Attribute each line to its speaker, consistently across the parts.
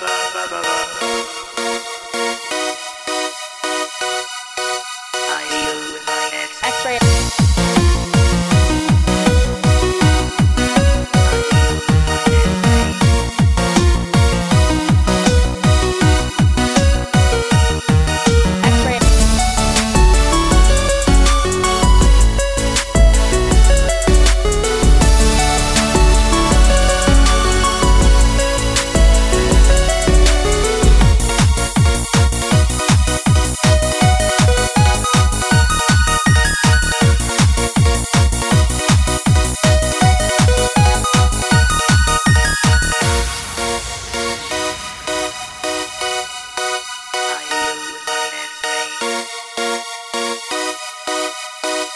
Speaker 1: ba ba ba ba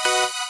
Speaker 1: Thank you.